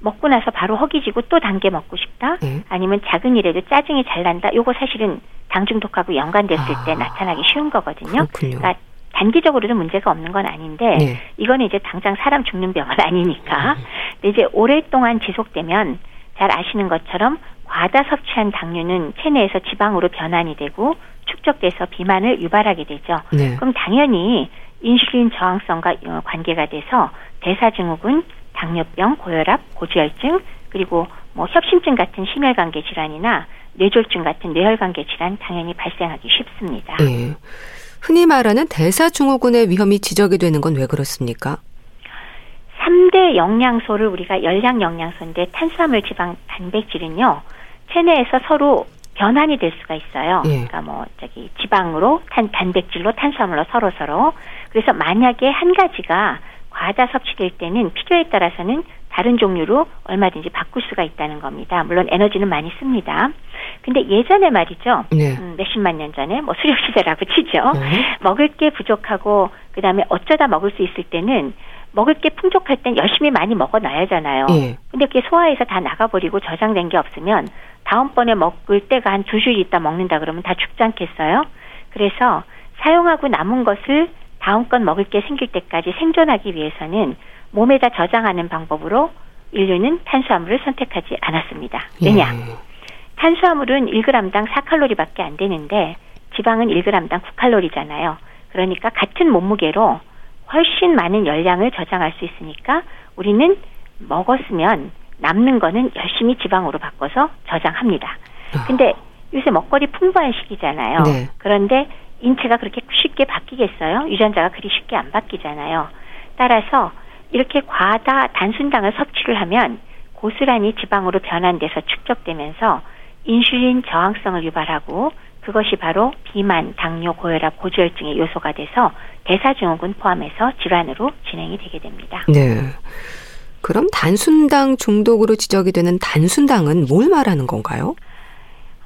먹고 나서 바로 허기지고 또 단계 먹고 싶다. 예. 아니면 작은 일에도 짜증이 잘 난다. 요거 사실은 당 중독하고 연관됐을 아, 때 나타나기 쉬운 거거든요. 그렇군요. 그러니까 단기적으로는 문제가 없는 건 아닌데 네. 이거는 이제 당장 사람 죽는 병은 아니니까. 근데 이제 오랫동안 지속되면 잘 아시는 것처럼 과다 섭취한 당류는 체내에서 지방으로 변환이 되고 축적돼서 비만을 유발하게 되죠. 네. 그럼 당연히 인슐린 저항성과 어, 관계가 돼서 대사증후군, 당뇨병, 고혈압, 고지혈증 그리고 뭐 협심증 같은 심혈관계 질환이나 뇌졸중 같은 뇌혈관계 질환 당연히 발생하기 쉽습니다. 네. 흔히 말하는 대사증후군의 위험이 지적이 되는 건 왜 그렇습니까? 3대 영양소를 우리가 열량 영양소인데 탄수화물, 지방, 단백질은요. 체내에서 서로 변환이 될 수가 있어요. 예. 그러니까 뭐 저기 지방으로 탄 단백질로 탄수화물로 서로 서로. 그래서 만약에 한 가지가 과다 섭취될 때는 필요에 따라서는 다른 종류로 얼마든지 바꿀 수가 있다는 겁니다. 물론 에너지는 많이 씁니다. 근데 예전에 말이죠. 네. 음, 몇십만 년 전에 뭐 수렵 시대라고 치죠. 네. 먹을 게 부족하고 그다음에 어쩌다 먹을 수 있을 때는 먹을 게 풍족할 땐 열심히 많이 먹어 놔야잖아요. 예. 근데 그게 소화해서 다 나가버리고 저장된 게 없으면 다음번에 먹을 때가 한 두 주일 있다 먹는다 그러면 다 죽지 않겠어요? 그래서 사용하고 남은 것을 다음 건 먹을 게 생길 때까지 생존하기 위해서는 몸에다 저장하는 방법으로 인류는 탄수화물을 선택하지 않았습니다. 왜냐? 예. 탄수화물은 1g당 4칼로리밖에 안 되는데 지방은 1g당 9칼로리잖아요. 그러니까 같은 몸무게로 훨씬 많은 열량을 저장할 수 있으니까 우리는 먹었으면 남는 거는 열심히 지방으로 바꿔서 저장합니다. 아. 근데 요새 먹거리 풍부한 시기잖아요. 네. 그런데 인체가 그렇게 쉽게 바뀌겠어요? 유전자가 그리 쉽게 안 바뀌잖아요. 따라서 이렇게 과다 단순당을 섭취를 하면 고스란히 지방으로 변환돼서 축적되면서 인슐린 저항성을 유발하고 그것이 바로 비만, 당뇨, 고혈압, 고지혈증의 요소가 돼서 대사증후군 포함해서 질환으로 진행이 되게 됩니다. 네. 그럼 단순당 중독으로 지적이 되는 단순당은 뭘 말하는 건가요?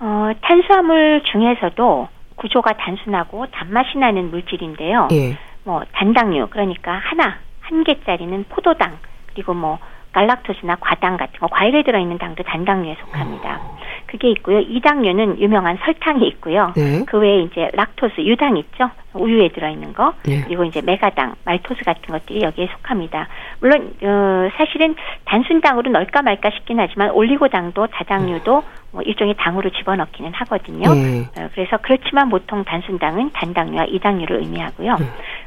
어, 탄수화물 중에서도 구조가 단순하고 단맛이 나는 물질인데요. 예. 뭐 단당류 그러니까 하나 한 개짜리는 포도당 그리고 뭐 갈락토스나 과당 같은 거 과일에 들어있는 당도 단당류에 속합니다. 그게 있고요. 이당류는 유명한 설탕이 있고요. 네. 그 외에 이제 락토스, 유당 있죠. 우유에 들어있는 거. 네. 그리고 이제 메가당, 말토스 같은 것들이 여기에 속합니다. 물론 어, 사실은 단순 당으로 넣을까 말까 싶긴 하지만 올리고당도 다당류도 뭐 일종의 당으로 집어넣기는 하거든요. 네. 어, 그래서 그렇지만 보통 단순 당은 단당류와 이당류를 의미하고요. 네.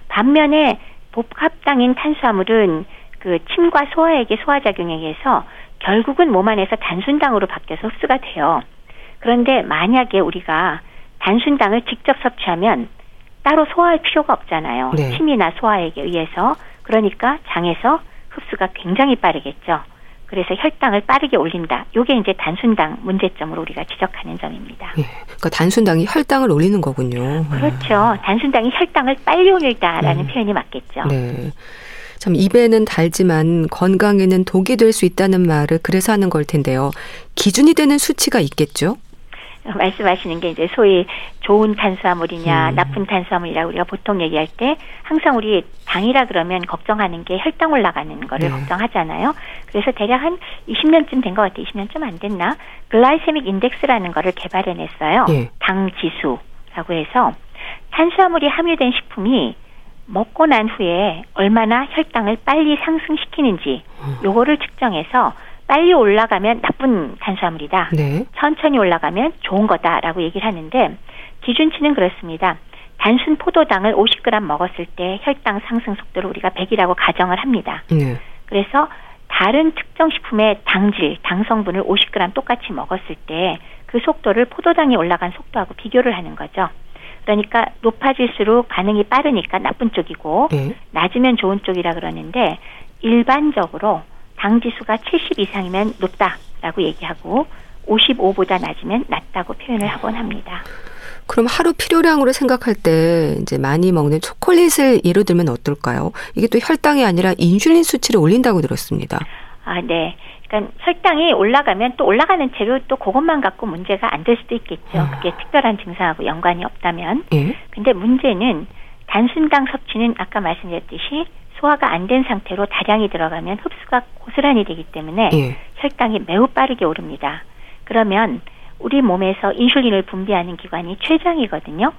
반면에 복합당인 탄수화물은 그 침과 소화액의 소화작용에 의해서 결국은 몸 안에서 단순당으로 바뀌어서 흡수가 돼요. 그런데 만약에 우리가 단순당을 직접 섭취하면 따로 소화할 필요가 없잖아요. 네. 침이나 소화액에 의해서 그러니까 장에서 흡수가 굉장히 빠르겠죠. 그래서 혈당을 빠르게 올린다. 요게 이제 단순당 문제점으로 우리가 지적하는 점입니다. 네. 그러니까 단순당이 혈당을 올리는 거군요. 그렇죠. 단순당이 혈당을 빨리 올리다라는 네. 표현이 맞겠죠. 네. 참 입에는 달지만 건강에는 독이 될 수 있다는 말을 그래서 하는 걸 텐데요. 기준이 되는 수치가 있겠죠? 말씀하시는 게 이제 소위 좋은 탄수화물이냐 음. 나쁜 탄수화물이라고 우리가 보통 얘기할 때 항상 우리 당이라 그러면 걱정하는 게 혈당 올라가는 거를 네. 걱정하잖아요. 그래서 대략 한 20년쯤 된 것 같아요. 20년쯤 안 됐나? 글라이세믹 인덱스라는 거를 개발해냈어요. 네. 당 지수라고 해서 탄수화물이 함유된 식품이 먹고 난 후에 얼마나 혈당을 빨리 상승시키는지 음. 요거를 측정해서 빨리 올라가면 나쁜 탄수화물이다. 네. 천천히 올라가면 좋은 거다라고 얘기를 하는데 기준치는 그렇습니다. 단순 포도당을 50g 먹었을 때 혈당 상승 속도를 우리가 100이라고 가정을 합니다. 네. 그래서 다른 특정 식품의 당질, 당 성분을 50g 똑같이 먹었을 때 그 속도를 포도당이 올라간 속도하고 비교를 하는 거죠. 그러니까 높아질수록 반응이 빠르니까 나쁜 쪽이고 네. 낮으면 좋은 쪽이라 그러는데 일반적으로 당 지수가 70 이상이면 높다라고 얘기하고 55보다 낮으면 낮다고 표현을 하곤 합니다. 그럼 하루 필요량으로 생각할 때 이제 많이 먹는 초콜릿을 예로 들면 어떨까요? 이게 또 혈당이 아니라 인슐린 수치를 올린다고 들었습니다. 아, 네. 그러니까 혈당이 올라가면 또 올라가는 채로 또 그것만 갖고 문제가 안 될 수도 있겠죠. 아. 그게 특별한 증상하고 연관이 없다면. 예? 근데 문제는 단순당 섭취는 아까 말씀드렸듯이 소화가 안 된 상태로 다량이 들어가면 흡수가 고스란히 되기 때문에 예. 혈당이 매우 빠르게 오릅니다. 그러면 우리 몸에서 인슐린을 분비하는 기관이 췌장이거든요.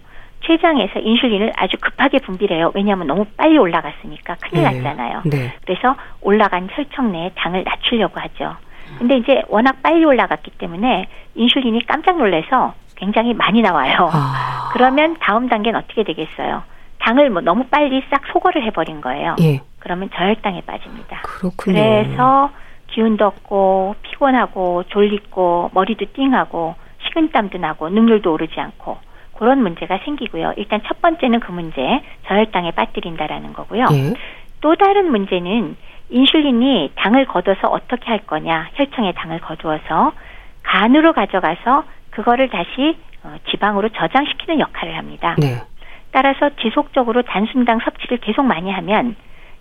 췌장에서 인슐린을 아주 급하게 분비를 해요. 왜냐하면 너무 빨리 올라갔으니까 큰일 네. 났잖아요. 네. 그래서 올라간 혈청 내에 당을 낮추려고 하죠. 근데 이제 워낙 빨리 올라갔기 때문에 인슐린이 깜짝 놀래서 굉장히 많이 나와요. 아. 그러면 다음 단계는 어떻게 되겠어요? 당을 뭐 너무 빨리 싹 소거를 해버린 거예요. 예. 그러면 저혈당에 빠집니다. 그렇군요. 그래서 기운도 없고 피곤하고 졸리고 머리도 띵하고 식은땀도 나고 능률도 오르지 않고 그런 문제가 생기고요. 일단 첫 번째는 그 문제, 저혈당에 빠뜨린다라는 거고요. 예. 또 다른 문제는 인슐린이 당을 거둬서 어떻게 할 거냐, 혈청에 당을 거두어서 간으로 가져가서 그거를 다시 어, 지방으로 저장시키는 역할을 합니다. 네. 따라서 지속적으로 단순당 섭취를 계속 많이 하면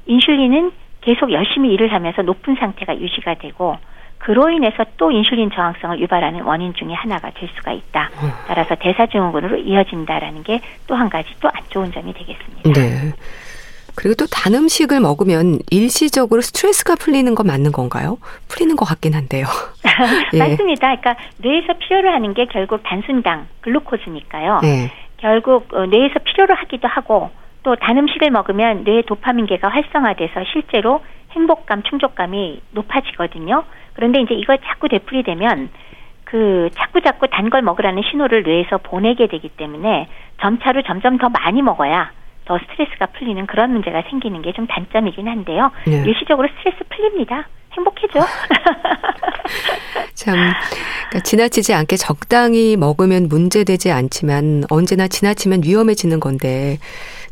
인슐린은 계속 열심히 일을 하면서 높은 상태가 유지가 되고 그로 인해서 또 인슐린 저항성을 유발하는 원인 중의 하나가 될 수가 있다. 따라서 대사증후군으로 이어진다라는 게 또 한 가지 또 안 좋은 점이 되겠습니다. 네. 그리고 또 단 음식을 먹으면 일시적으로 스트레스가 풀리는 건 맞는 건가요? 풀리는 것 같긴 한데요. 예. 맞습니다. 그러니까 뇌에서 필요로 하는 게 결국 단순당, 글루코즈니까요. 예. 결국 어, 뇌에서 필요로 하기도 하고 또 단 음식을 먹으면 뇌의 도파민계가 활성화돼서 실제로 행복감, 충족감이 높아지거든요. 그런데 이제 이걸 자꾸 되풀이되면 그 자꾸 자꾸 단 걸 먹으라는 신호를 뇌에서 보내게 되기 때문에 점차로 점점 더 많이 먹어야 더 스트레스가 풀리는 그런 문제가 생기는 게 좀 단점이긴 한데요. 네. 일시적으로 스트레스 풀립니다. 행복해져. 참 그러니까 지나치지 않게 적당히 먹으면 문제되지 않지만 언제나 지나치면 위험해지는 건데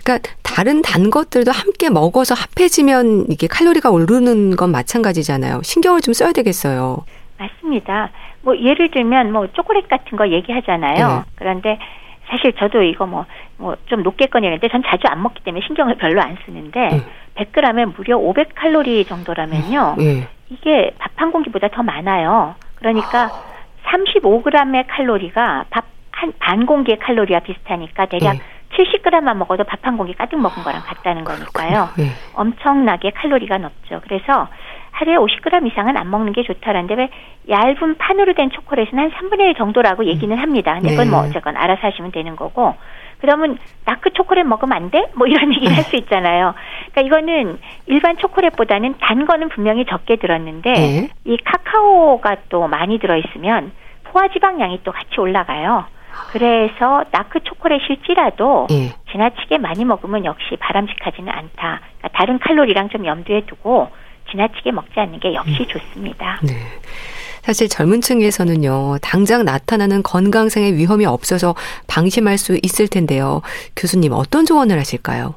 그러니까 다른 단 것들도 함께 먹어서 합해지면 이게 칼로리가 오르는 건 마찬가지잖아요. 신경을 좀 써야 되겠어요. 맞습니다. 뭐 예를 들면 뭐 초콜릿 같은 거 얘기하잖아요. 네. 그런데 사실 저도 이거 뭐 뭐 좀 높게 꺼내는데 전 자주 안 먹기 때문에 신경을 별로 안 쓰는데 네. 100g에 무려 500칼로리 정도라면요. 네. 이게 밥 한 공기보다 더 많아요. 그러니까 35g의 칼로리가 밥 한 반 공기의 칼로리와 비슷하니까 대략 네. 70g만 먹어도 밥 한 공기 가득 먹은 거랑 같다는 거니까요. 네. 엄청나게 칼로리가 높죠. 그래서 하루에 50g 이상은 안 먹는 게 좋다라는데 왜 얇은 판으로 된 초콜릿은 한 3분의 1 정도라고 얘기는 합니다. 근데 그건 뭐 네. 어쨌건 알아서 하시면 되는 거고. 그러면 다크 초콜릿 먹으면 안 돼? 뭐 이런 얘기를 할 수 있잖아요. 그러니까 이거는 일반 초콜릿보다는 단 거는 분명히 적게 들었는데 네. 이 카카오가 또 많이 들어 있으면 포화 지방량이 또 같이 올라가요. 그래서 다크 초콜릿일지라도 네. 지나치게 많이 먹으면 역시 바람직하지는 않다. 그러니까 다른 칼로리랑 좀 염두에 두고 지나치게 먹지 않는 게 역시 음. 좋습니다. 네. 사실 젊은 층에서는요, 당장 나타나는 건강상의 위험이 없어서 방심할 수 있을 텐데요. 교수님, 어떤 조언을 하실까요?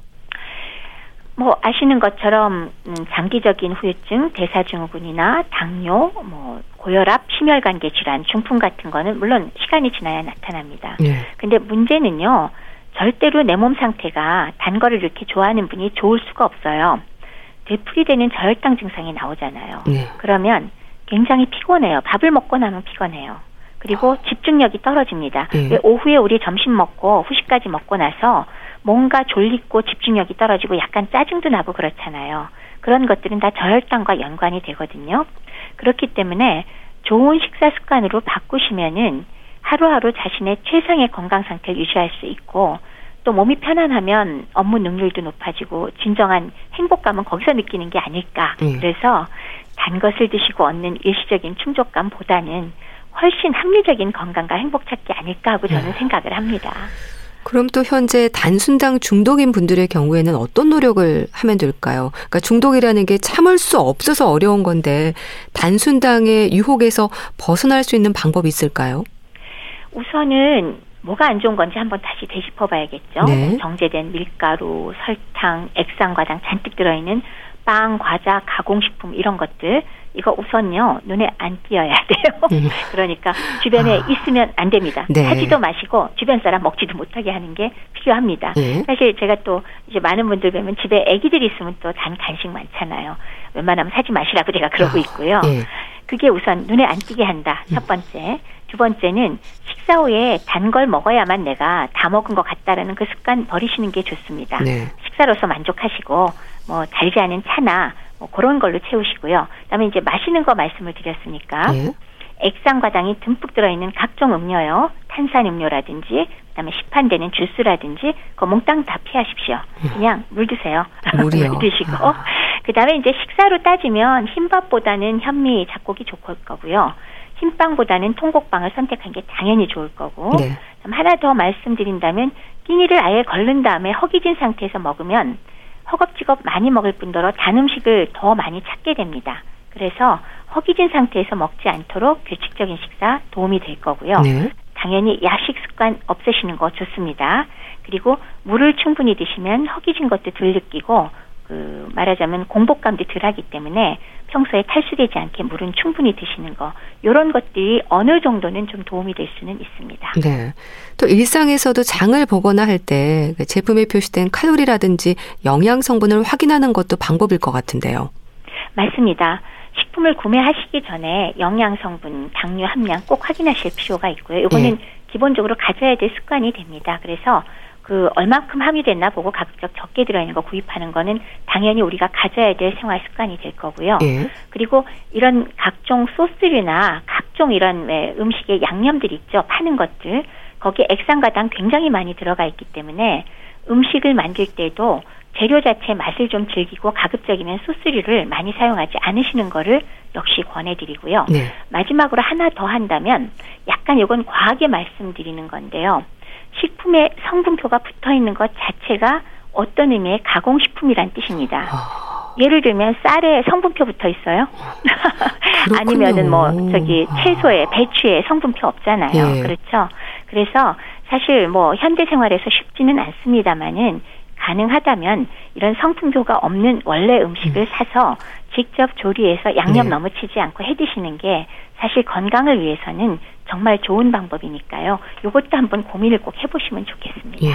뭐 아시는 것처럼 음, 장기적인 후유증, 대사증후군이나 당뇨, 뭐 고혈압, 심혈관계 질환, 중풍 같은 거는 물론 시간이 지나야 나타납니다. 네. 근데 문제는요. 절대로 내 몸 상태가 단 거를 이렇게 좋아하는 분이 좋을 수가 없어요. 되풀이되는 저혈당 증상이 나오잖아요. 네. 그러면 굉장히 피곤해요. 밥을 먹고 나면 피곤해요. 그리고 집중력이 떨어집니다. 네. 오후에 우리 점심 먹고 후식까지 먹고 나서 뭔가 졸리고 집중력이 떨어지고 약간 짜증도 나고 그렇잖아요. 그런 것들은 다 저혈당과 연관이 되거든요. 그렇기 때문에 좋은 식사 습관으로 바꾸시면은 하루하루 자신의 최상의 건강 상태를 유지할 수 있고 또 몸이 편안하면 업무 능률도 높아지고 진정한 행복감은 거기서 느끼는 게 아닐까. 음. 그래서 단 것을 드시고 얻는 일시적인 충족감보다는 훨씬 합리적인 건강과 행복 찾기 아닐까 하고 저는 네. 생각을 합니다. 그럼 또 현재 단순당 중독인 분들의 경우에는 어떤 노력을 하면 될까요? 그러니까 중독이라는 게 참을 수 없어서 어려운 건데 단순당의 유혹에서 벗어날 수 있는 방법이 있을까요? 우선은 뭐가 안 좋은 건지 한번 다시 되짚어 봐야겠죠. 네. 정제된 밀가루, 설탕, 액상과당 잔뜩 들어있는 빵, 과자, 가공식품 이런 것들 이거 우선요 눈에 안 띄어야 돼요. 음. 그러니까 주변에 아. 있으면 안 됩니다. 네. 사지도 마시고 주변 사람 먹지도 못하게 하는 게 필요합니다. 네. 사실 제가 또 이제 많은 분들 뵈면 집에 아기들이 있으면 또 단 간식 많잖아요. 웬만하면 사지 마시라고 제가 그러고 아. 있고요. 네. 그게 우선 눈에 안 띄게 한다. 첫 번째. 두 번째는 식사 후에 단 걸 먹어야만 내가 다 먹은 것 같다라는 그 습관 버리시는 게 좋습니다. 네. 식사로서 만족하시고 뭐 달지 않은 차나 뭐 그런 걸로 채우시고요. 그다음에 이제 마시는 거 말씀을 드렸으니까 네. 액상 과당이 듬뿍 들어있는 각종 음료요, 탄산 음료라든지 그다음에 시판되는 주스라든지 그 몽땅 다 피하십시오. 그냥 물 드세요. 물이요. 드시고 그다음에 이제 식사로 따지면 흰밥보다는 현미 잡곡이 좋을 거고요. 흰빵보다는 통곡빵을 선택한 게 당연히 좋을 거고 네. 하나 더 말씀드린다면 끼니를 아예 걸른 다음에 허기진 상태에서 먹으면 허겁지겁 많이 먹을 뿐더러 단 음식을 더 많이 찾게 됩니다. 그래서 허기진 상태에서 먹지 않도록 규칙적인 식사 도움이 될 거고요. 네. 당연히 야식 습관 없애시는 거 좋습니다. 그리고 물을 충분히 드시면 허기진 것도 덜 느끼고 그 말하자면 공복감도 덜하기 때문에 평소에 탈수되지 않게 물은 충분히 드시는 거 이런 것들이 어느 정도는 좀 도움이 될 수는 있습니다. 네. 또 일상에서도 장을 보거나 할때 그 제품에 표시된 칼로리라든지 영양 성분을 확인하는 것도 방법일 것 같은데요. 맞습니다. 식품을 구매하시기 전에 영양 성분, 당류 함량 꼭 확인하실 필요가 있고요. 이거는 네. 기본적으로 가져야 될 습관이 됩니다. 그래서 그 얼마큼 함유됐나 보고 가급적 적게 들어있는 거 구입하는 거는 당연히 우리가 가져야 될 생활 습관이 될 거고요. 예. 그리고 이런 각종 소스류나 각종 이런 음식의 양념들 있죠. 파는 것들 거기에 액상가당 굉장히 많이 들어가 있기 때문에 음식을 만들 때도 재료 자체 맛을 좀 즐기고 가급적이면 소스류를 많이 사용하지 않으시는 거를 역시 권해드리고요. 네. 마지막으로 하나 더 한다면 약간 이건 과하게 말씀드리는 건데요. 식품에 성분표가 붙어 있는 것 자체가 어떤 의미의 가공식품이란 뜻입니다. 아... 예를 들면 쌀에 성분표 붙어 있어요. 아니면은 뭐 저기 채소에 배추에 성분표 없잖아요. 예. 그렇죠. 그래서 사실 뭐 현대 생활에서 쉽지는 않습니다만은 가능하다면 이런 성분표가 없는 원래 음식을 음. 사서 직접 조리해서 양념 네. 너무 치지 않고 해 드시는 게 사실 건강을 위해서는 정말 좋은 방법이니까요. 이것도 한번 고민을 꼭 해보시면 좋겠습니다. 예.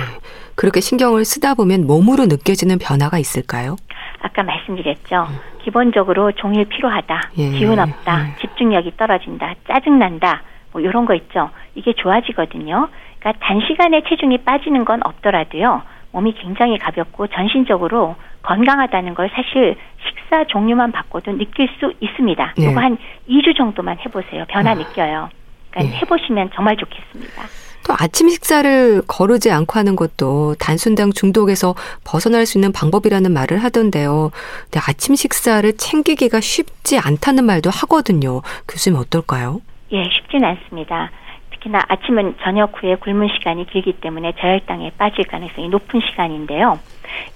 그렇게 신경을 쓰다 보면 몸으로 느껴지는 변화가 있을까요? 아까 말씀드렸죠. 음. 기본적으로 종일 피로하다, 예. 기운 없다, 예. 집중력이 떨어진다, 짜증난다, 뭐 이런 거 있죠. 이게 좋아지거든요. 그러니까 단시간에 체중이 빠지는 건 없더라도요. 몸이 굉장히 가볍고 전신적으로 건강하다는 걸 사실 식사 종류만 바꿔도 느낄 수 있습니다. 네. 이거 한 2주 정도만 해보세요. 변화 아. 느껴요. 그러니까 네. 해보시면 정말 좋겠습니다. 또 아침 식사를 거르지 않고 하는 것도 단순당 중독에서 벗어날 수 있는 방법이라는 말을 하던데요. 근데 아침 식사를 챙기기가 쉽지 않다는 말도 하거든요. 교수님 어떨까요? 예, 쉽진 않습니다. 특히나 아침은 저녁 후에 굶은 시간이 길기 때문에 저혈당에 빠질 가능성이 높은 시간인데요.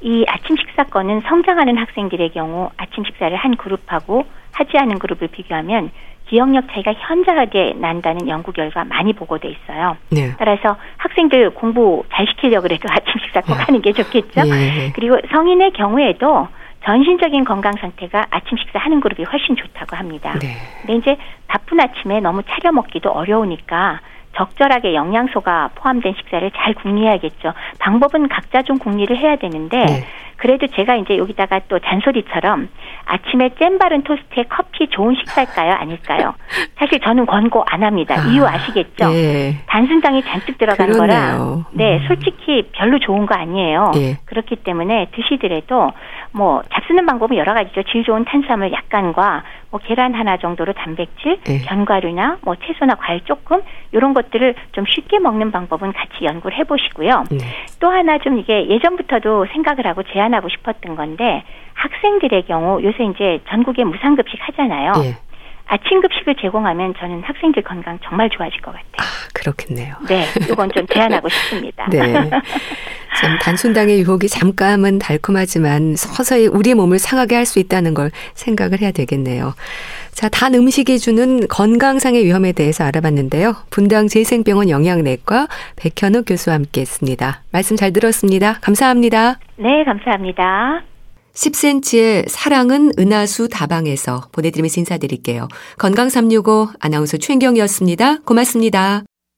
이 아침 식사권은 성장하는 학생들의 경우 아침 식사를 한 그룹하고 하지 않은 그룹을 비교하면 기억력 차이가 현저하게 난다는 연구 결과 많이 보고돼 있어요. 네. 따라서 학생들 공부 잘 시키려고 그래도 아침 식사 꼭 네. 하는 게 좋겠죠. 네. 그리고 성인의 경우에도 전신적인 건강 상태가 아침 식사하는 그룹이 훨씬 좋다고 합니다. 네. 근데 이제 바쁜 아침에 너무 차려 먹기도 어려우니까 적절하게 영양소가 포함된 식사를 잘 궁리해야겠죠. 방법은 각자 좀 궁리를 해야 되는데 네. 그래도 제가 이제 여기다가 또 잔소리처럼 아침에 잼 바른 토스트에 커피 좋은 식사일까요? 아닐까요? 사실 저는 권고 안 합니다. 아, 이유 아시겠죠? 예. 단순당이 잔뜩 들어간. 거라 네, 음. 솔직히 별로 좋은 거 아니에요. 예. 그렇기 때문에 드시더라도 뭐 잡수는 방법은 여러 가지죠. 질 좋은 탄수화물 약간과 뭐 계란 하나 정도로 단백질, 예. 견과류나 뭐 채소나 과일 조금 이런 것들을 좀 쉽게 먹는 방법은 같이 연구를 해보시고요. 네. 또 하나 좀 이게 예전부터도 생각을 하고 제안하고 싶었던 건데 학생들의 경우 요새 이제 전국에 무상급식 하잖아요. 예. 아침 급식을 제공하면 저는 학생들 건강 정말 좋아질 것 같아요. 아, 그렇겠네요. 네, 이건 좀 제안하고 싶습니다. 네. 참 단순당의 유혹이 잠깐은 달콤하지만 서서히 우리 몸을 상하게 할 수 있다는 걸 생각을 해야 되겠네요. 자, 단 음식이 주는 건강상의 위험에 대해서 알아봤는데요. 분당 재생병원 영양내과 백현욱 교수와 함께 했습니다. 말씀 잘 들었습니다. 감사합니다. 네, 감사합니다. 10cm의 사랑은 은하수 다방에서 보내드리면서 인사드릴게요. 건강365 아나운서 최인경이었습니다. 고맙습니다.